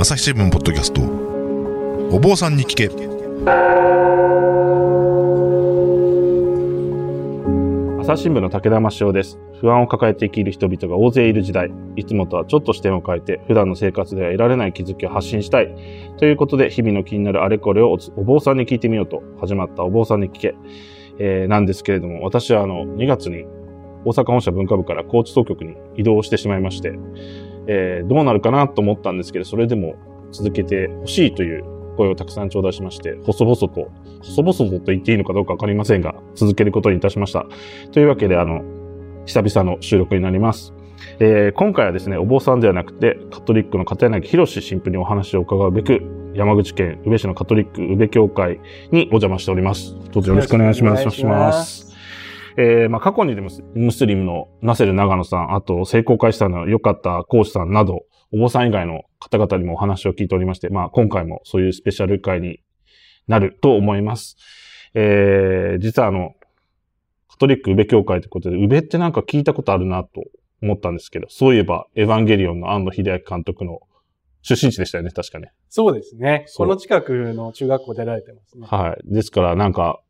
朝日新聞ポッドキャスト。お坊さんに聞け。朝日新聞の武田真潮です。不安を抱えて生きる人々が大勢いる時代、いつもとはちょっと視点を変えて、普段の生活では得られない気づきを発信したい。ということで、日々の気になるあれこれをおお坊さんに聞いてみようと。始まったお坊さんに聞け、えーなんですけれども、私はあの、2月に大阪本社文化部から高知総局に移動してしまいまして、えーどうなるかなと思ったんですけど、それでも続けてほしいという声をたくさん頂戴しまして、細々と、細々とと言っていいのかどうかわかりませんが、続けることにいたしました。というわけで、あの、久々の収録になります。えー今回はですね、お坊さんではなくて、カトリックの片柳博神父にお話を伺うべく、山口県宇部市のカトリック宇部教会にお邪魔しております。どうぞよろしくお願いします。えーまあ、過去にでもムスリムのナセル長野さん、あと成功会社の良かった講師さんなど、お坊さん以外の方々にもお話を聞いておりまして、まあ、今回もそういうスペシャル会になると思います。えー、実はあの、カトリック宇部教会ということで、宇部ってなんか聞いたことあるなと思ったんですけど、そういえば、エヴァンゲリオンの安野秀明監督の出身地でしたよね、確かね。そうですね。この近くの中学校出られてますね。はい。ですから、なんか、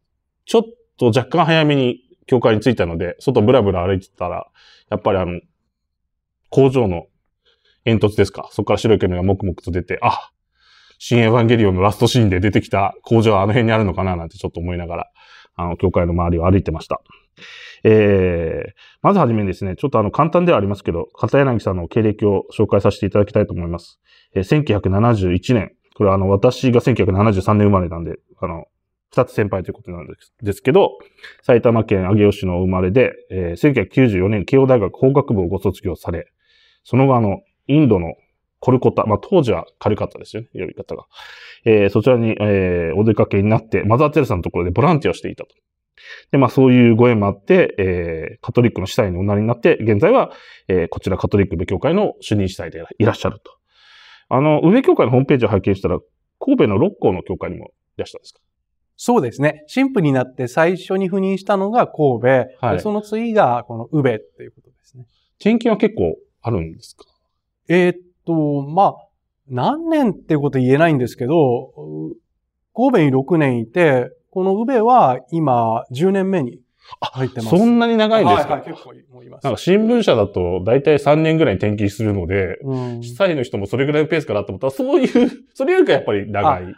ちょっと若干早めに教会に着いたので、外ブラブラ歩いてたら、やっぱりあの、工場の煙突ですか？そこから白い煙がもくもくと出て、あ、新エヴァンゲリオンのラストシーンで出てきた工場はあの辺にあるのかな？なんてちょっと思いながら、あの、教会の周りを歩いてました。えー、まずはじめにですね、ちょっとあの、簡単ではありますけど、片柳さんの経歴を紹介させていただきたいと思います。えー1971年、これはあの、私が1973年生まれなんで、あの、二つ先輩ということなんですけど、埼玉県上尾市の生まれで、えー1994年慶応大学法学部をご卒業され、その後あの、インドのコルコタ、まあ当時はカルカッタですよね、呼び方が。えーそちらに、えーお出かけになって、マザー・テレサのところでボランティアをしていたと。で、まあそういうご縁もあって、えーカトリックの司祭におなりになって、現在は、えーこちらカトリック部教会の主任司祭でいらっしゃると。あの、上教会のホームページを拝見したら、神戸の六甲の教会にもいらっしゃるんですか？そうですね。神父になって最初に赴任したのが神戸。はいでその次がこの宇部っていうことですね。転勤は結構あるんですか？えーっと、まあ、何年っていうこと言えないんですけど、う神戸に6年いて、この宇部は今10年目に入ってます。そんなに長いんですか、はいはい、結構もういます。なんか新聞社だと大体3年ぐらい転勤するので、うん主催の人もそれぐらいのペースかなと思ったら、そういう、それよりかやっぱり長い。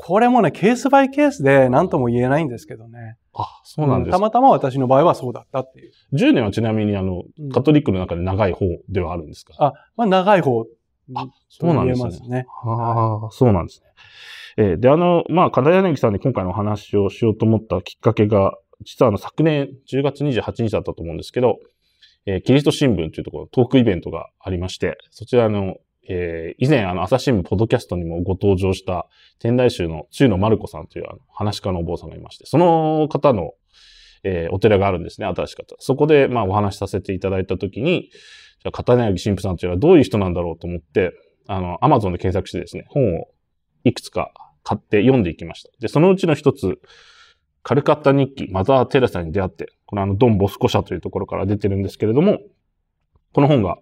これもね、ケースバイケースで何とも言えないんですけどね。あ、そうなんですか。たまたま私の場合はそうだったっていう。10年はちなみにあのうん、カトリックの中で長い方ではあるんですか、あ、まあ長い方。あそうなんですねすね。ああ、そうなんですね。えーで、あの、まあ、金柳さんに今回のお話をしようと思ったきっかけが、実はあの、昨年10月28日だったと思うんですけど、えーキリスト新聞というところ、トークイベントがありまして、そちらの、えー以前、あの、朝日新聞ポッドキャストにもご登場した、天台宗の中野丸子さんというあの話家のお坊さんがいまして、その方の、えーお寺があるんですね、新しかった。そこで、まあ、お話しさせていただいたときに、じゃあ、片柳神父さんというのはどういう人なんだろうと思って、あの、アマゾンで検索してですね、本をいくつか買って読んでいきました。で、そのうちの一つ、カルカッタ日記、マザー・テレサに出会って、これあの、ドン・ボスコ社というところから出てるんですけれども、この本が、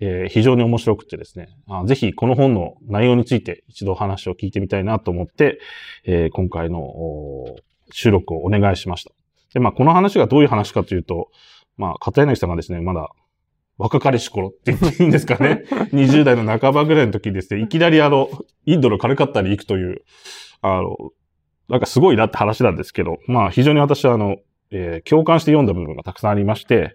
えー非常に面白くてですねあ、ぜひこの本の内容について一度お話を聞いてみたいなと思って、えー今回のお収録をお願いしました。で、まあ、この話がどういう話かというと、まあ、片柳さんがですね、まだ若かりし頃って言っていいんですかね。20代の半ばぐらいの時にですね、いきなりあの、インドのカルカッタに行くという、あの、なんかすごいなって話なんですけど、まあ非常に私はあの、えー共感して読んだ部分がたくさんありまして、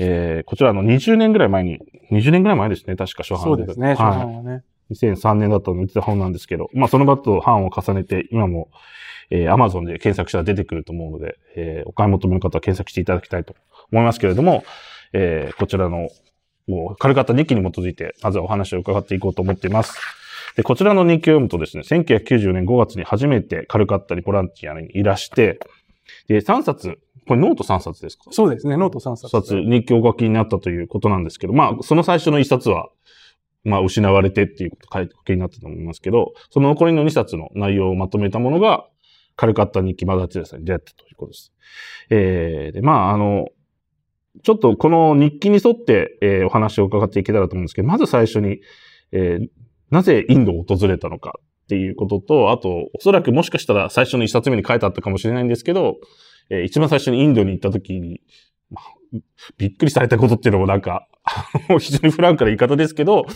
えーこちらあの20年ぐらい前に、20年ぐらい前ですね、確か初版そうですね、初はい。版はね。2003年だったのに出た本なんですけど、まあその場と版を重ねて、今も、えー Amazon で検索したら出てくると思うので、えーお買い求めの方は検索していただきたいと思いますけれども、えーこちらの、もう、カルカッタ日記に基づいて、まずはお話を伺っていこうと思っています。で、こちらの日記を読むとですね、1994年5月に初めてカルカッタにボランティアにいらして、で、3冊、これノート3冊ですか？そうですね、ノート3冊。冊、日記をお書きになったということなんですけど、まあ、その最初の1冊は、まあ、失われてっていうこと書いておきになったと思いますけど、その残りの2冊の内容をまとめたものが、カルカッタ日記マザーテレサに出会ったということです。えー、で、まあ、あの、ちょっとこの日記に沿って、えーお話を伺っていけたらと思うんですけど、まず最初に、えーなぜインドを訪れたのかっていうことと、あと、おそらくもしかしたら最初の一冊目に書いてあったかもしれないんですけど、えー一番最初にインドに行った時に、まあびっくりされたことっていうのもなんか、非常にフランクな言い方ですけど、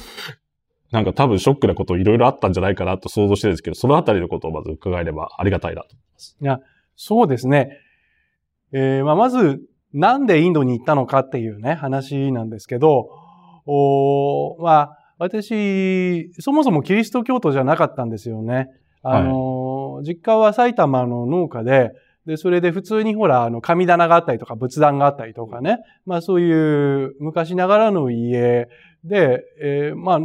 なんか多分ショックなこといろいろあったんじゃないかなと想像してるんですけど、そのあたりのことをまず伺えればありがたいなと思います。そうですね。えーまあ、まず、なんでインドに行ったのかっていうね、話なんですけど、おーまあ、私、そもそもキリスト教徒じゃなかったんですよね。あのー実家は埼玉の農家で、で、それで普通にほら、あの、神棚があったりとか、仏壇があったりとかね。まあそういう昔ながらの家で、えーまあ、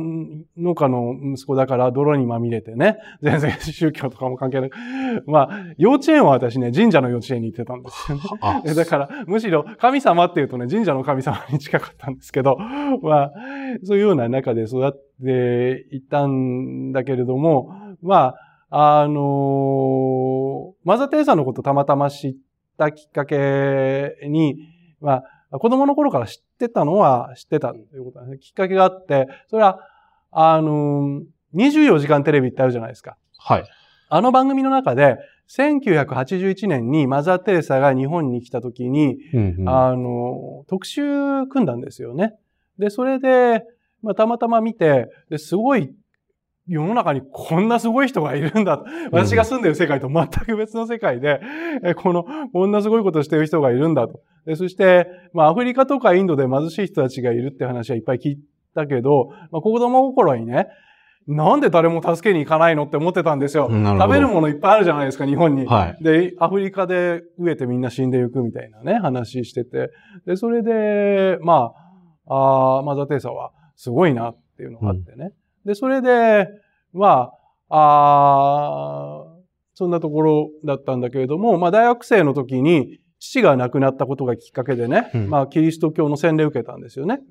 農家の息子だから泥にまみれてね。全然宗教とかも関係ない。まあ、幼稚園は私ね、神社の幼稚園に行ってたんですよね。だから、むしろ神様っていうとね、神社の神様に近かったんですけど、まあ、そういうような中で育っていったんだけれども、まあ、あのマザー・テレサのことたまたま知ったきっかけに、まあ、子供の頃から知ってたのは知ってたということなんですね。きっかけがあって、それは、あの24時間テレビってあるじゃないですか。はい。あの番組の中で、1981年にマザー・テレサが日本に来た時に、うんうんあの、特集組んだんですよね。で、それで、まあ、たまたま見て、ですごい、世の中にこんなすごい人がいるんだ。私が住んでる世界と全く別の世界で、えこの、こんなすごいことをしてる人がいるんだと。でそして、まあ、アフリカとかインドで貧しい人たちがいるって話はいっぱい聞いたけど、まあ、子供心にね、なんで誰も助けに行かないのって思ってたんですよ。食べるものいっぱいあるじゃないですか、日本に。はい。で、アフリカで飢えてみんな死んでいくみたいなね、話してて。で、それで、まあ、あーマザー・テレサはすごいなっていうのがあってね。で、それで、まあ、あーそんなところだったんだけれども、まあ大学生の時に父が亡くなったことがきっかけでね、うんまあキリスト教の洗礼を受けたんですよね。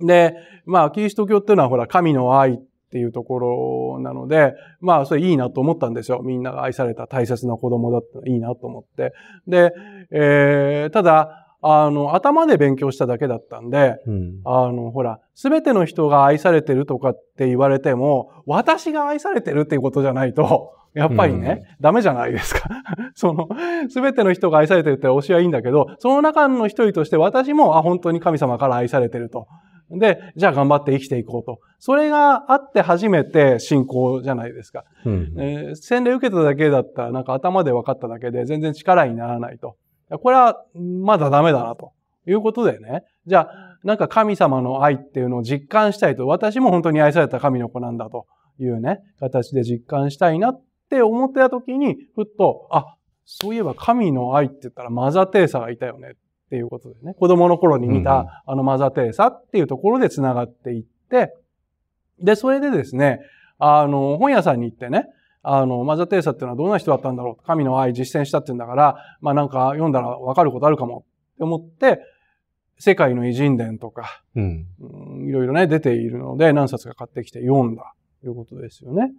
で、まあキリスト教っていうのはほら神の愛っていうところなので、まあそれいいなと思ったんですよ。みんなが愛された大切な子供だったらいいなと思って。で、えー、ただ、あの、頭で勉強しただけだったんで、うんあの、ほら、すべての人が愛されてるとかって言われても、私が愛されてるっていうことじゃないと、やっぱりね、ダメじゃないですか。その、すべての人が愛されてるって教えはいいんだけど、その中の一人として私も、あ、本当に神様から愛されてると。で、じゃあ頑張って生きていこうと。それがあって初めて信仰じゃないですか。うんえー洗礼受けただけだったら、なんか頭で分かっただけで全然力にならないと。これはまだダメだなということでね。じゃあ、なんか神様の愛っていうのを実感したいと。私も本当に愛された神の子なんだというね、形で実感したいなって思ってた時に、ふっと、あ、そういえば神の愛って言ったらマザ・テレサがいたよねっていうことでね。子供の頃に見たあのマザ・テレサっていうところで繋がっていって、で、それでですね、あの、本屋さんに行ってね、あの、マザー・テレサっていうのはどんな人だったんだろう？神の愛実践したっていうんだから、まあなんか読んだらわかることあるかもって思って、世界の偉人伝とか、うんうんいろいろね、出ているので、何冊か買ってきて読んだということですよね。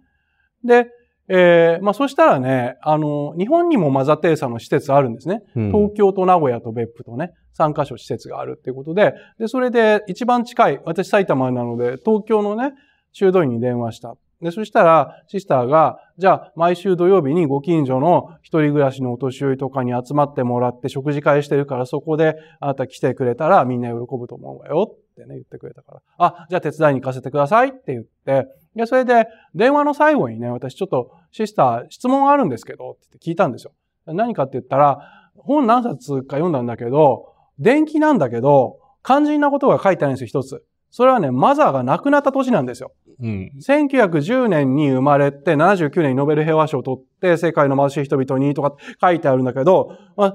で、えーまあそしたらね、あの、日本にもマザー・テレサの施設あるんですね。うん東京と名古屋と別府とね、3カ所施設があるっていうことで、で、それで一番近い、私埼玉なので、東京のね、修道院に電話した。で、そしたら、シスターが、じゃあ、毎週土曜日にご近所の一人暮らしのお年寄りとかに集まってもらって食事会してるから、そこであなた来てくれたらみんな喜ぶと思うわよってね、言ってくれたから。あ、じゃあ手伝いに行かせてくださいって言って、で、それで、電話の最後にね、私ちょっと、シスター、質問あるんですけど、って聞いたんですよ。何かって言ったら、本何冊か読んだんだけど、電気なんだけど、肝心なことが書いてないんですよ、一つ。それはね、マザーが亡くなった年なんですよ。うん1910年に生まれて、79年にノーベル平和賞を取って、世界の貧しい人々にとか書いてあるんだけど、まあ、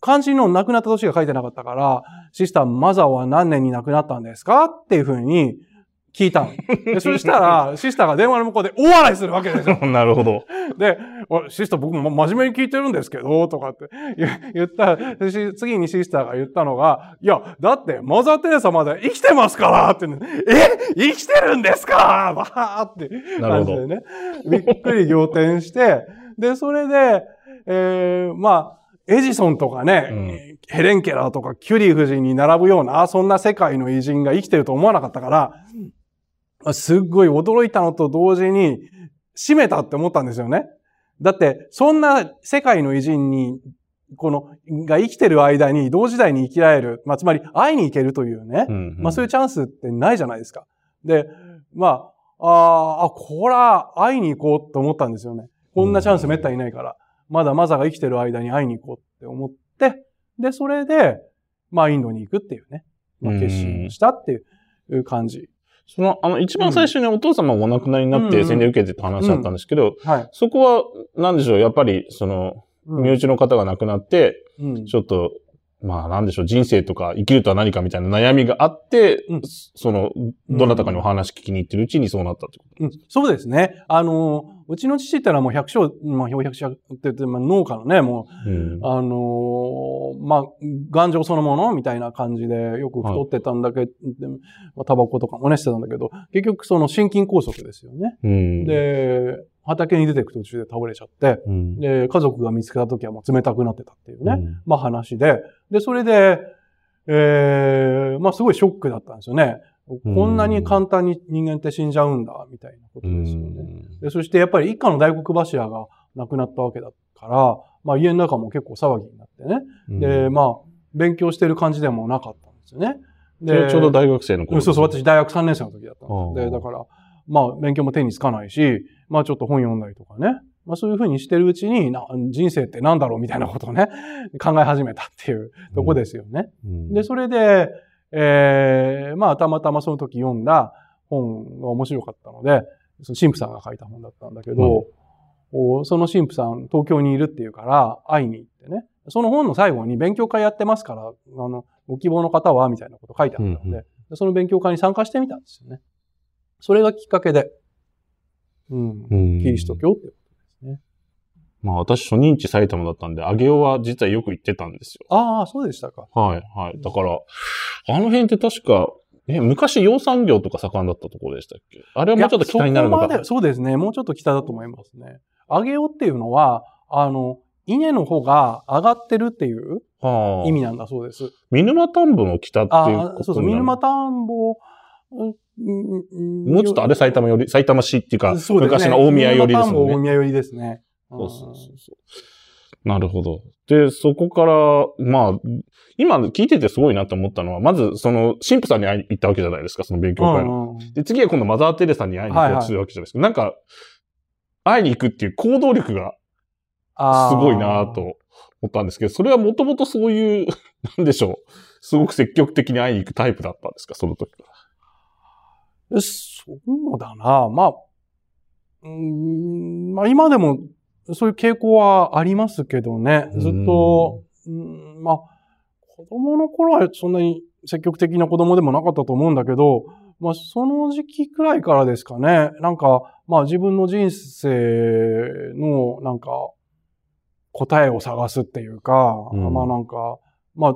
肝心の亡くなった年が書いてなかったから、シスター、マザーは何年に亡くなったんですか？っていうふうに聞いたの。でそしたら、シスターが電話の向こうで大笑いするわけですよ。なるほど。で、おシスター僕も真面目に聞いてるんですけど、とかって言言った、し次にシスターが言ったのが、いや、だってマザー・テレサまだ生きてますからって、ね、え生きてるんですか？わーってなるほど。感じでね。びっくり仰天して、で、それで、えー、まあ、エジソンとかね、ヘレンケラーとかキュリー夫人に並ぶような、そんな世界の偉人が生きてると思わなかったから、すっごい驚いたのと同時に、閉めたって思ったんですよね。だって、そんな世界の偉人に、この、が生きてる間に同時代に生きられる、まあ、つまり会いに行けるというね、うんまあそういうチャンスってないじゃないですか。で、まあ、あーあ、こら、会いに行こうと思ったんですよね。こんなチャンスめったにないから、まだマザが生きてる間に会いに行こうって思って、で、それで、まあインドに行くっていうね、まあ、決心をしたっていう感じ。その、あの、一番最初にお父様がお亡くなりになってうん洗礼受けてって話だったんですけど、はい。そこは、なんでしょう、やっぱり、その、うん。身内の方が亡くなって、うん。ちょっと、まあなんでしょう、人生とか生きるとは何かみたいな悩みがあって、うん。その、どなたかにお話聞きに行ってるうちにそうなったってこと。うん。そうですね。あの、うちの父ってのはもう百姓、まあ、百姓って言って、まあ、農家のね、もうん。う、あのーまあ、頑丈そのものみたいな感じで、よく太ってたんだけど、まあ、タバコとかもね、してたんだけど、結局その心筋梗塞ですよね。うん、で、畑に出てく途中で倒れちゃって、うん、で、家族が見つけた時はもう冷たくなってたっていうね、うん。まあ話で、で、それで、えー、まあすごいショックだったんですよね。こんなに簡単に人間って死んじゃうんだ、みたいなことですよね。でそしてやっぱり一家の大黒柱が亡くなったわけだから、まあ家の中も結構騒ぎになってね。うんで、まあ、勉強してる感じでもなかったんですよね。で、ちょうど大学生の頃。そうそう、私大学3年生の時だったんです。で、だから、まあ、勉強も手につかないし、まあちょっと本読んだりとかね。まあそういうふうにしてるうちに、な人生って何だろうみたいなことをね、考え始めたっていうとこですよね。うんで、それで、えー、まあたまたまその時読んだ本が面白かったので、その神父さんが書いた本だったんだけど、おその神父さん東京にいるっていうから会いに行ってね。その本の最後に勉強会やってますから、あの、ご希望の方はみたいなこと書いてあったので、うんうんでその勉強会に参加してみたんですよね。それがきっかけで、うん、うんキリスト教って。まあ私初任地埼玉だったんで、上尾は実はよく行ってたんですよ。ああ、そうでしたか。はい、はい。だから、あの辺って確か、え、昔養蚕業とか盛んだったところでしたっけ？あれはもうちょっと北になるのかそそうですね。もうちょっと北だと思いますね。上尾っていうのは、あの、稲の方が上がってるっていうはあ意味なんだそうです。見沼田んぼの北っていうあことあ、そうそう、見沼田んぼ、もうちょっとあれ埼玉より、埼玉市っていうか、そうね昔の大宮寄りですね大。宮寄りですね。そうそうそうそう。なるほど。で、そこから、まあ、今聞いててすごいなと思ったのは、まず、その、神父さんに会いに行ったわけじゃないですか、その勉強会の。うんうんで、次は今度マザー・テレサに会いに行こうとするわけじゃないですか。なんか、会いに行くっていう行動力がすごいなと思ったんですけど、それはもともとそういう、なんでしょう。すごく積極的に会いに行くタイプだったんですか、その時は。えそうだな。まあ、うーん、まあ今でもそういう傾向はありますけどね。ずっと、うん、まあ、子供の頃はそんなに積極的な子供でもなかったと思うんだけど、まあその時期くらいからですかね。なんか、まあ自分の人生のなんか答えを探すっていうか、うんまあなんか、まあ、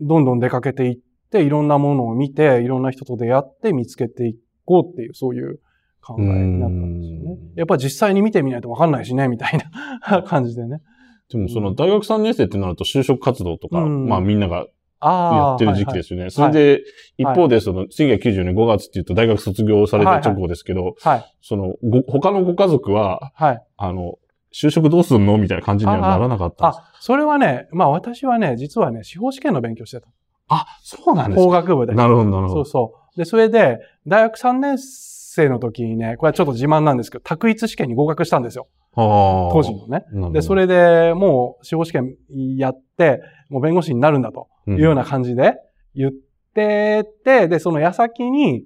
どんどん出かけていって、いろんなものを見て、いろんな人と出会って見つけていこうっていう、そういう考えになったんですよねうん。やっぱり実際に見てみないとわかんないしね、みたいな 感じでね。でもその大学3年生ってなると就職活動とか、うんまあみんながああ。やってる時期ですすよね。そはいれで、一方でその1990年5月っていうと大学卒業された直後ですけど、はい。そのご、他のご家族は、はい。あの、就職どうすんのみたいな感じにはならなかったんですか？あ、それはね、まあ私はね、実はね、司法試験の勉強してた。あ、そうなんです法か。学部で。なるほど、なるほど。そうそう。で、それで、大学3年生の時にね、これはちょっと自慢なんですけど、択一試験に合格したんですよ。当当時のね。で、それでもう司法試験やって、もう弁護士になるんだというような感じで言ってて、で、その矢先に、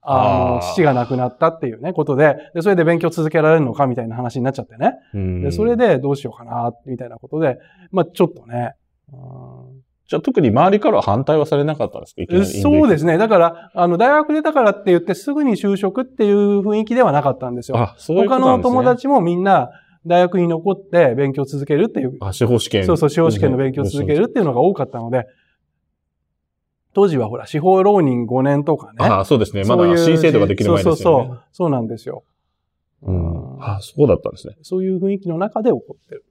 あの、父が亡くなったっていうね、ことで、で、それで勉強続けられるのかみたいな話になっちゃってね。うんで、それでどうしようかな、みたいなことで、まあちょっとね、うんじゃあ特に周りからは反対はされなかったんですか？そうですね。だから、あの、大学出たからって言ってすぐに就職っていう雰囲気ではなかったんですよ。あ、そういうこ他のとなんですね。友達もみんな大学に残って勉強続けるっていうあ、司法試験。そうそう、司法試験の勉強を続けるっていうのが多かったので、当時はほら、司法浪人5年とかね。あそうですね。まだそういう申請とかできる前ですよね。そうそうそう。そうなんですよ。うん。うんあ、そうだったんですね。そういう雰囲気の中で起こってる。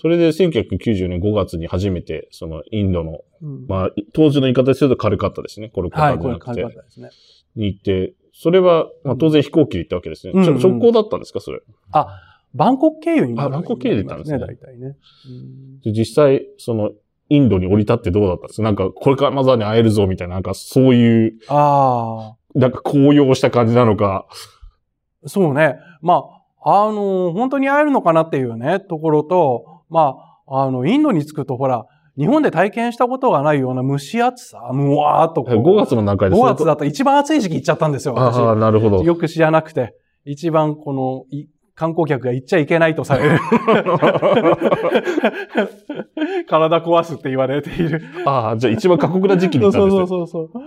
それで1990年5月に初めて、そのインドの、うんまあ、当時の言い方でするとカルカッタですね。コルカはい、これ軽かっ。たですね。に行って、それは、まあ当然飛行機で行ったわけですね。うん直行だったんですか、それ？あ、バンコク経由にあバンコク経由で行ったんですね大体ね。うんで実際、その、インドに降り立ってどうだったんですか？なんか、これからマザーに会えるぞ、みたいな、なんか、そういう、あなんか、高揚した感じなのか。あ、そうね。まあ、あの、本当に会えるのかなっていうね、ところと、まあ、あの、インドに着くとほら、日本で体験したことがないような蒸し暑さ、むわーっとこう。5月の段階で5月だと一番暑い時期行っちゃったんですよ、私。ああ、なるほど。よく知らなくて。一番この、い観光客が行っちゃいけないとされる。体壊すって言われている。ああ、じゃあ一番過酷な時期に行ったんですね。そうそうそうそう。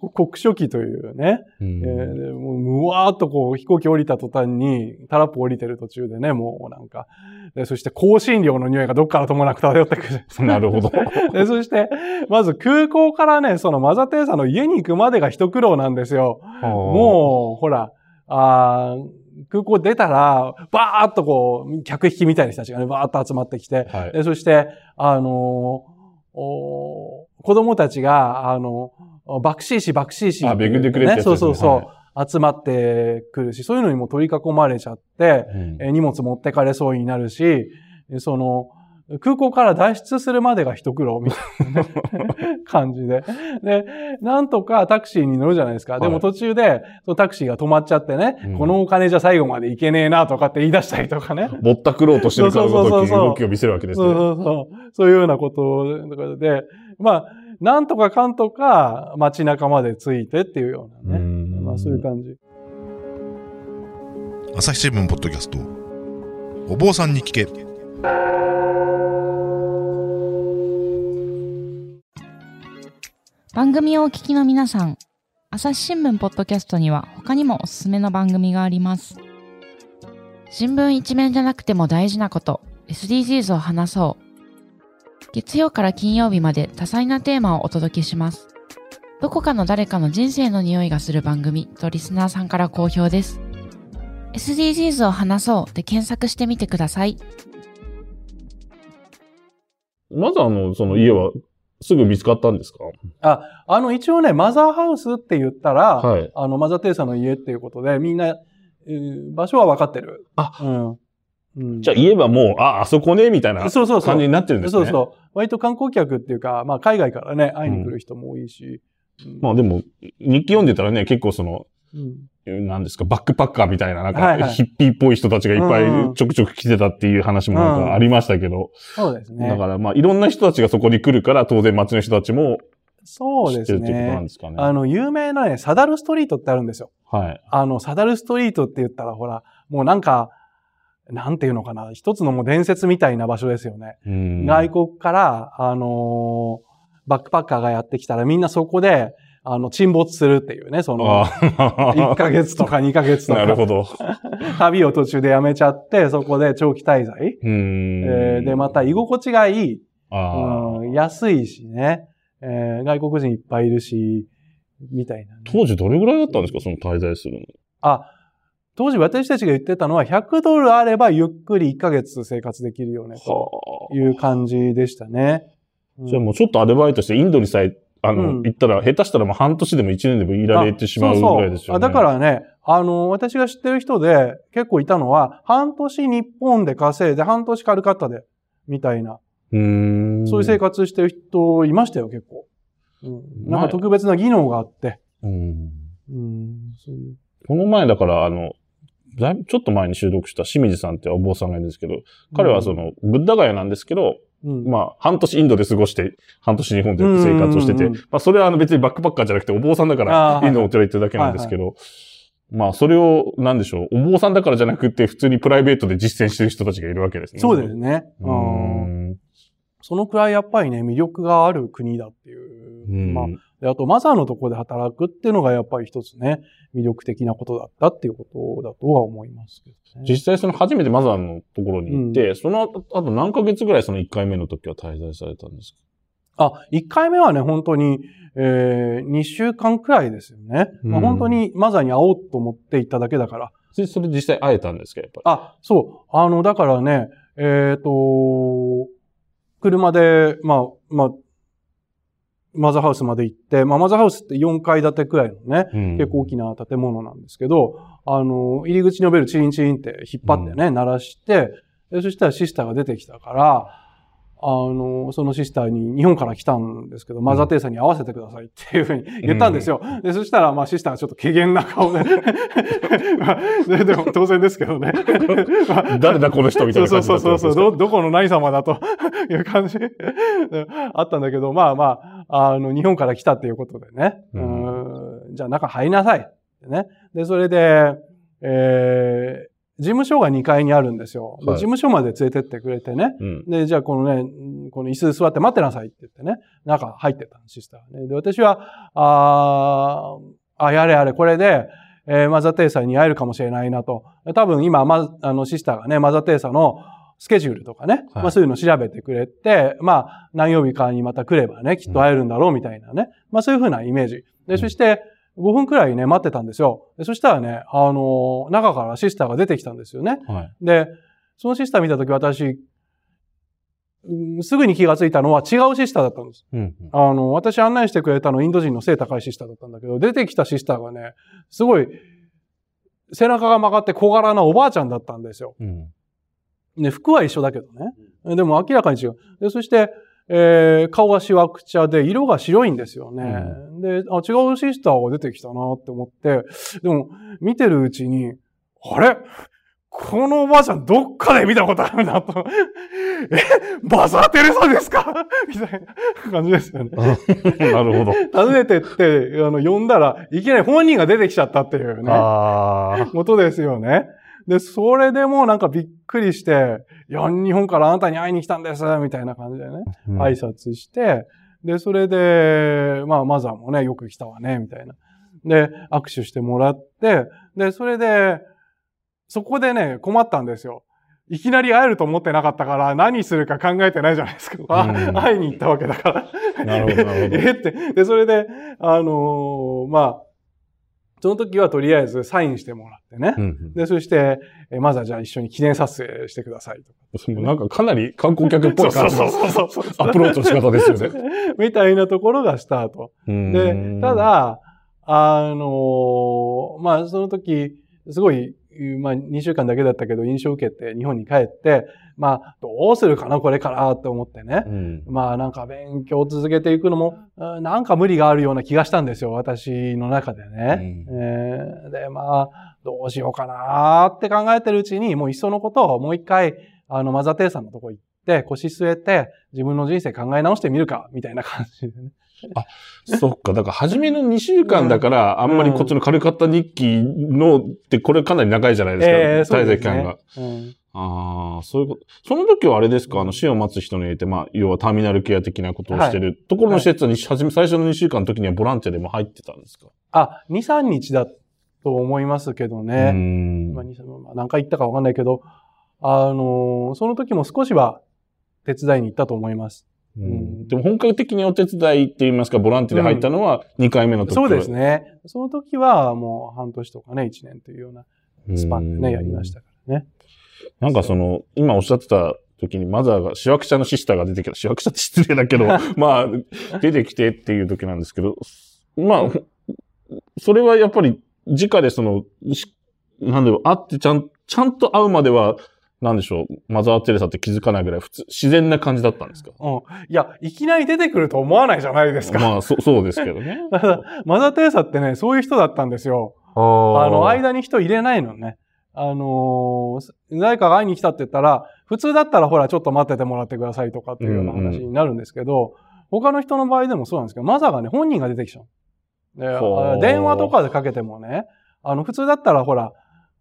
酷暑期というね。うんえーでもう、むわーっとこう、飛行機降りた途端に、タラップ降りてる途中でね、もうなんか、でそして香辛料の匂いがどっからともなく漂ってくる。なるほど。でそして、まず空港からね、そのマザテーサの家に行くまでが一苦労なんですよ。もう、ほら、あー空港出たら、バーっとこう、客引きみたいな人たちがね、バーっと集まってきて、う、はい。でそして、あのーお子供たちが、あの、バクシーシ、バクシーシ、あ恵んでくれってやつですねそうそうそう、集まってくるし、そういうのにも取り囲まれちゃって、うんえ荷物持ってかれそうになるし、その、空港から脱出するまでが一苦労みたいなね 感じで。で、なんとかタクシーに乗るじゃないですか。でも途中で、そのタクシーが止まっちゃってね、うんこのお金じゃ最後まで行けねえなとかって言い出したりとかね。ぼったくろうとしてるから動きを見せるわけですそうね。そうそう。そういうようなことで、まあ、なんとかかんとか街中まで着いてっていうようなね。うんまあそういう感じ。朝日新聞ポッドキャストお坊さんに聞け番組をお聞きの皆さん、朝日新聞ポッドキャストには他にもおすすめの番組があります。新聞一面じゃなくても大事なこと、SDGs を話そう。月曜から金曜日まで多彩なテーマをお届けします。どこかの誰かの人生の匂いがする番組とリスナーさんから好評です。SDGs を話そうで検索してみてください。まずあの、その家はすぐ見つかったんですか？あの、一応ね、マザーハウスって言ったら、はい。あの、マザーテーサの家っていうことで、みんな、えー場所は分かってる。あうん。うん、じゃあ言えばもう、あ、あそこね、みたいなそうそうそう感じになってるんですね。そうそう。割と観光客っていうか、まあ、海外からね、会いに来る人も多いし。うんまあでも、日記読んでたらね、結構その、うんなんですか、バックパッカーみたいな、なんか、ヒッピーっぽい人たちがいっぱいちょくちょく来てたっていう話もなんかありましたけど、そうですね。だからまあいろんな人たちがそこに来るから、当然街の人たちもそうです知ってるってことなんね。ですかね。あの、有名なね、サダルストリートってあるんですよ。はい。あの、サダルストリートって言ったら、ほら、もうなんか、なんていうのかな、一つのもう伝説みたいな場所ですよね。うん外国から、あのーバックパッカーがやってきたらみんなそこで、あの、沈没するっていうね、その、あ1ヶ月とか2ヶ月とか。なるほど。旅を途中でやめちゃって、そこで長期滞在。うんえーで、また居心地がいい。うん、安いしね。えー外国人いっぱいいるし、みたいなね、当時どれぐらいだったんですかその滞在するの？あ、当時私たちが言ってたのは100ドルあればゆっくり1ヶ月生活できるよね、とはいう感じでしたね。あ。じゃあもうちょっとアルバイトしてインドにさえ、あの、うん行ったら、下手したらもう半年でも一年でもいられてしまうぐらいですよね。そうそうあだからね、あの、私が知ってる人で結構いたのは、半年日本で稼いで、半年カルカッタで、みたいな、うーん。そういう生活してる人いましたよ、結構。うん、なんか特別な技能があって。うん。うん、そういう。この前だから、あの、だいぶちょっと前に収録した清水さんってお坊さんがいるんですけど、彼はその、ブッダガヤなんですけど、うん、まあ、半年インドで過ごして、半年日本で生活をしてて、うんうんうんまあ、それはあの別にバックパッカーじゃなくてお坊さんだから、インドのお寺行ってるだけなんですけど、まあ、それを、なんでしょう、お坊さんだからじゃなくて、普通にプライベートで実践してる人たちがいるわけですね。そうですね。うーん。そのくらいやっぱりね、魅力がある国だっていう。うんまあ、であと、マザーのところで働くっていうのがやっぱり一つね、魅力的なことだったっていうことだとは思いますけどね。実際その初めてマザーのところに行って、その後、あと何ヶ月ぐらいその1回目の時は滞在されたんですか？あ、1回目はね、本当に、えー、2週間くらいですよね。まあ、うん本当にマザーに会おうと思って行っただけだから、それそれ実際会えたんですか、やっぱり？あ、そう。あの、だからね、えっ、と、車で、まあ、まあ、マザーハウスまで行って、まあ、マザーハウスって4階建てくらいのね、うん。結構大きな建物なんですけど、あの、入り口のベルチンチンって引っ張ってね、鳴らして、でそしたらシスターが出てきたから、あの、そのシスターに日本から来たんですけど、マザーテレサに合わせてくださいっていうふうに言ったんですよ。で、そしたら、まあ、シスターがちょっと怪げな顔 で、まあででも当然ですけどね。ま あ誰だこの人みたいなそう感じだったそうそうそう、ど、どこの何様だという感じであったんだけど、まあまあ、あの、日本から来たっていうことでね。ううんん、じゃあ中入りなさい。ね。で、それで、えー、事務所が2階にあるんですよ。ではい事務所まで連れてってくれてね。うん。で、じゃあこのね、うんこの椅子座って待ってなさいって言ってね、中入ってたシスターがね。で、私は、あーあ、やれやれ、これで、えーマザーテレサに会えるかもしれないなと。多分今、ま、あの、シスターがね、マザーテレサのスケジュールとかね、はいまあそういうのを調べてくれて、まあ何曜日かにまた来ればね、きっと会えるんだろうみたいなね。まあそういうふうなイメージ。で、そして5分くらいね、待ってたんですよ。でそしたらね、あの、中からシスターが出てきたんですよね。はい。で、そのシスター見たとき私、うんすぐに気がついたのは違うシスターだったんです。うん。あの、私案内してくれたのインド人の背高いシスターだったんだけど、出てきたシスターがね、すごい、背中が曲がって小柄なおばあちゃんだったんですよ。うん。ね、服は一緒だけどね。でも明らかに違う。で、そして、えー顔がしわくちゃで、色が白いんですよね。で、あ、違うシスターが出てきたなって思って、でも、見てるうちに、あれ？このおばあちゃんどっかで見たことあるなと。え、マザーテレサですか？みたいな感じですよね。なるほど。訪ねてって、あの、呼んだら、いきなり本人が出てきちゃったっていうね。ああ。ことですよね。で、それでもうなんかびっくりして、いや、日本からあなたに会いに来たんです、みたいな感じでね、うん挨拶して、で、それで、まあ、マザーもね、よく来たわね、みたいな。で、握手してもらって、で、それで、そこでね、困ったんですよ。いきなり会えると思ってなかったから、何するか考えてないじゃないですか。あうん 会いに行ったわけだから。なるほどなるほど えって。で、それで、あのーまあ、その時はとりあえずサインしてもらってね。うん。で、そして、えまずはじゃあ一緒に記念撮影してくださいと。そのなんかかなり観光客っぽい感じのアプローチの仕方ですよね。みたいなところがスタート。で、た、だ、あのまあ、その時、すごい、まあ、2週間だけだったけど、印象を受けて日本に帰って、まあ、どうするかな、これからって思ってね。うん。まあ、なんか勉強を続けていくのも、うんなんか無理があるような気がしたんですよ、私の中でね。うえーで、まあ、どうしようかなって考えてるうちに、もういっそのことをもう一回、あの、マザーテレサのとこ行って、腰据えて、自分の人生考え直してみるか、みたいな感じでね。そっか。だから、初めの2週間だから、あんまりこっちの軽かった日記のって、これかなり長いじゃないですか。えーそう滞ですね在期間が。うんああ、そういうこと。その時はあれですか？あの、死を待つ人に入れて、まあ、要はターミナルケア的なことをしてる、ところの施設に、初め、最初の2週間の時にはボランティアでも入ってたんですか？あ、2、3日だと思いますけどうね。ん。まあ、2 3まあ何回行ったかわかんないけど、あのその時も少しは手伝いに行ったと思います。うん。でも本格的にお手伝いって言いますか、ボランティアで入ったのは2回目の時。そうですね。その時はもう半年とかね、1年というようなうんスパンでね、やりましたからね。なんかその、今おっしゃってた時にマザーが、シワクチャのシスターが出てきた。シワクチャって失礼だけど、まあ、出てきてっていう時なんですけど、まあ、それはやっぱり、直でその、しなんだろう、会ってちゃん、ちゃんと会うまでは、なんでしょう、マザー・テレサって気づかないぐらい普通、自然な感じだったんですか？うん。いや、いきなり出てくると思わないじゃないですか。まあ、そ、そうですけどね。ただマザー・テレサってね、そういう人だったんですよ。ああの、間に人入れないのね。あのー誰かが会いに来たって言ったら、普通だったらほら、ちょっと待っててもらってくださいとかっていうような話になるんですけど、他の人の場合でもそうなんですけど、マザーがね、本人が出てきちゃう。電話とかでかけてもね、あの、普通だったらほら、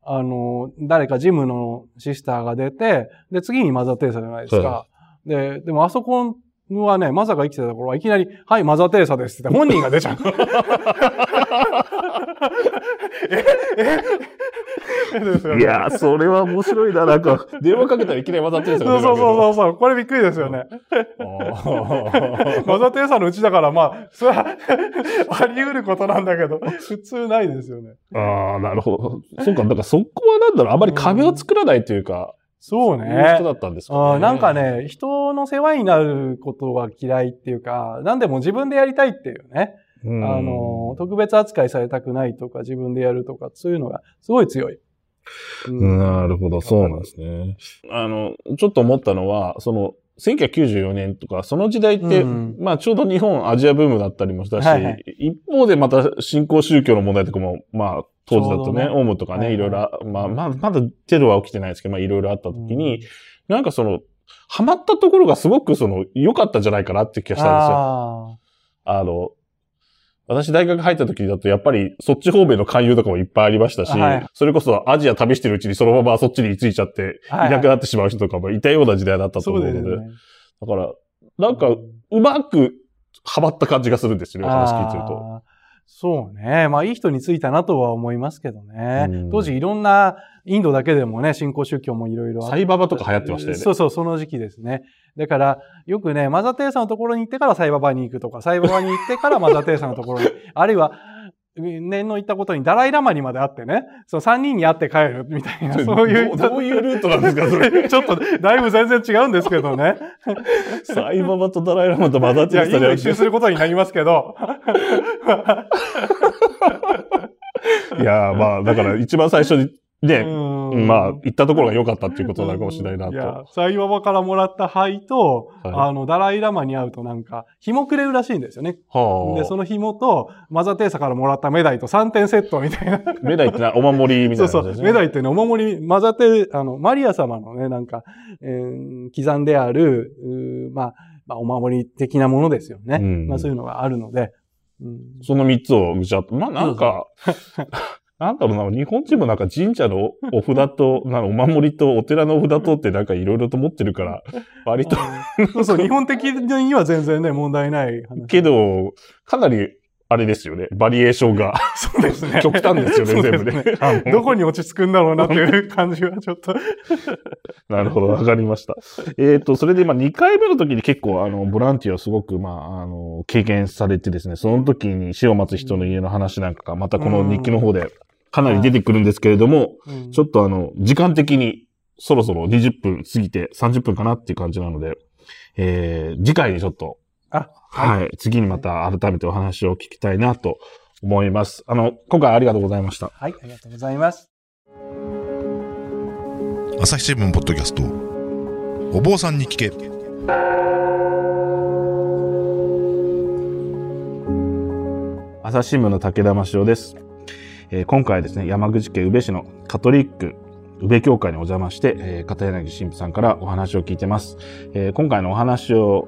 あの、誰かジムのシスターが出て、で、次にマザー・テレサじゃないですか。で、でもあそこはね、マザーが生きてた頃はいきなり、はい、マザー・テレサですって本人が出ちゃう。ええいやー、それは面白いな。なんか、電話かけたらいきなりマザー・テレサがそうそうそうそう、これびっくりですよね。あマザテレサのうちだから、まあ、それはあり得ることなんだけど、普通ないですよね。ああ、なるほど。そうか、だからそこはなんだろう、あまり壁を作らないというか、そうそういう人ね。だったんですかね。あーなんかね、人の世話になることが嫌いっていうか、何でも自分でやりたいっていうね。うん、あの、特別扱いされたくないとか、自分でやるとか、そういうのがすごい強い。うん。なるほど、そうなんですね。あの、ちょっと思ったのは、その、1994年とか、その時代って、うん。まあちょうど日本アジアブームだったりもしたし、はいはい。一方でまた新興宗教の問題とかも、まあ当時だとね、ね。オウムとかね、はいはい。いろいろ、まあまあ、まだテロは起きてないですけど、まあいろいろあった時に、なんかその、ハマったところがすごくその、良かったんじゃないかなって気がしたんですよ。ああの、私大学入った時だと、やっぱりそっち方面の勧誘とかもいっぱいありましたし、はいそれこそアジア旅してるうちにそのままそっちに居ついちゃって、いはいなくなってしまう人とかもいたような時代だったあ、と思うので、そうですよね。だから、なんか、うまくハマった感じがするんですよね、話聞いてると。そうね。まあ、いい人についたなとは思いますけどねうん。当時いろんな、インドだけでもね、新興宗教もいろいろサイババとか流行ってましたよね。そうそう、その時期ですね。だから、よくね、マザテレサのところに行ってからサイババに行くとか、サイババに行ってからマザテレサのところに、あるいは、念の言ったことにダライラマにまで会ってね、その3人に会って帰るみたいな、そういう。どどういうルートなんですか、それ？ちょっと、だいぶ全然違うんですけどね。サイババとダライラマと混ざっいや、インてたド一周することになりますけど。いや、まあ、だから一番最初に、ね、うんまあ、行ったところが良かったっていうことなのかもしれないなと。や、サイババからもらった灰と、はいあの、ダライラマに会うとなんか、紐くれるらしいんですよね。はあ。で、その紐と、マザテーサからもらったメダイと3点セットみたいな。メダイってな、お守りみたそそう。いうな感じですね。メダイってね、お守り、マザテ、あの、マリア様のね、なんか、えー刻んである、うーまあ、まあ、お守り的なものですよね。うんまあ、そういうのがあるので。うんその三つをぐちゃっと。まあなんか、なんだろうな、日本人もなんか神社のお札と、なんかお守りとお寺のお札とってなんかいろいろと持ってるから、割と、そうそう、日本的には全然ね、問題ない話。けど、かなり、あれですよね、バリエーションが そうですね。極端ですよね、全部ね。あのどこに落ち着くんだろうなっていう感じはちょっと。なるほど、わかりました。えっ、と、それで、まあ、2回目の時に結構、あの、ボランティアをすごく、まあ、あの、経験されてですね、その時に死を待つ人の家の話なんかが、またこの日記の方でかなり出てくるんですけれども、ちょっとあの、時間的にそろそろ20分過ぎて30分かなっていう感じなので、えー、次回にちょっと、あ、はい、次にまた改めてお話を聞きたいなと思います。あの、今回ありがとうございました。はい、ありがとうございます。朝日新聞ポッドキャストお坊さんに聞け朝日新聞の武田真潮です。えー今回はですね、山口県宇部市のカトリック宇部教会にお邪魔して、えー片柳神父さんからお話を聞いてます。えー今回のお話を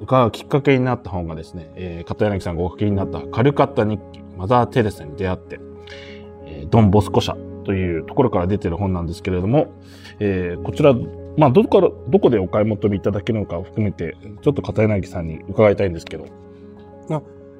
伺うきっかけになった本がですね、えー片柳さんがお書きになったカルカッタ日記、マザー・テレサに出会って、えードン・ボスコ社というところから出てる本なんですけれども、えーこちら、まあ、どこから、どこでお買い求めいただけるのかを含めて、ちょっと片柳さんに伺いたいんですけど。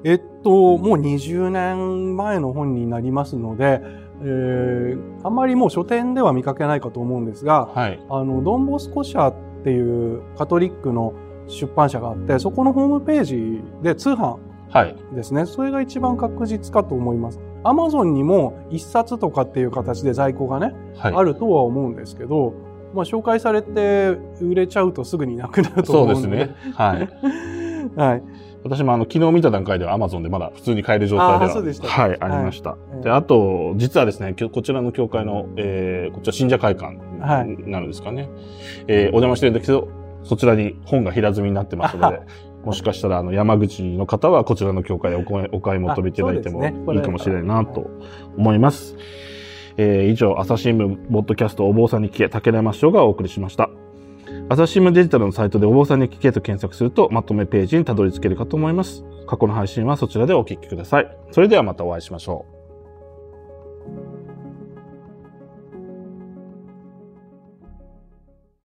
えっと、もう20年前の本になりますので、えーあんまりもう書店では見かけないかと思うんですが、はい。あの、ドンボスコ社っていうカトリックの出版社があって、そこのホームページで通販はい。ですね。それが一番確実かと思います。アマゾンにも一冊とかっていう形で在庫がね、はい。あるとは思うんですけど、まあ紹介されて売れちゃうとすぐになくなるとそう思うので。ですね。はい。はい。私もあの、昨日見た段階では Amazon でまだ普通に買える状態では。ではい、はいありました。ええで、あと、実はですね、こちらの教会の、えー、こちら信者会館なるんですかね。えー、お邪魔してるんだけど、そちらに本が平積みになってますので、もしかしたら、あの、山口の方はこちらの教会でお買いお買い求めいただいてもいいかもしれないなと思います。えー、以上、朝日新聞、ボッドキャスト、お坊さんに聞け、武田山師匠がお送りしました。朝日新聞デジタルのサイトでお坊さんに聞けと検索するとまとめページにたどり着けるかと思います。過去の配信はそちらでお聞きください。それではまたお会いしましょう。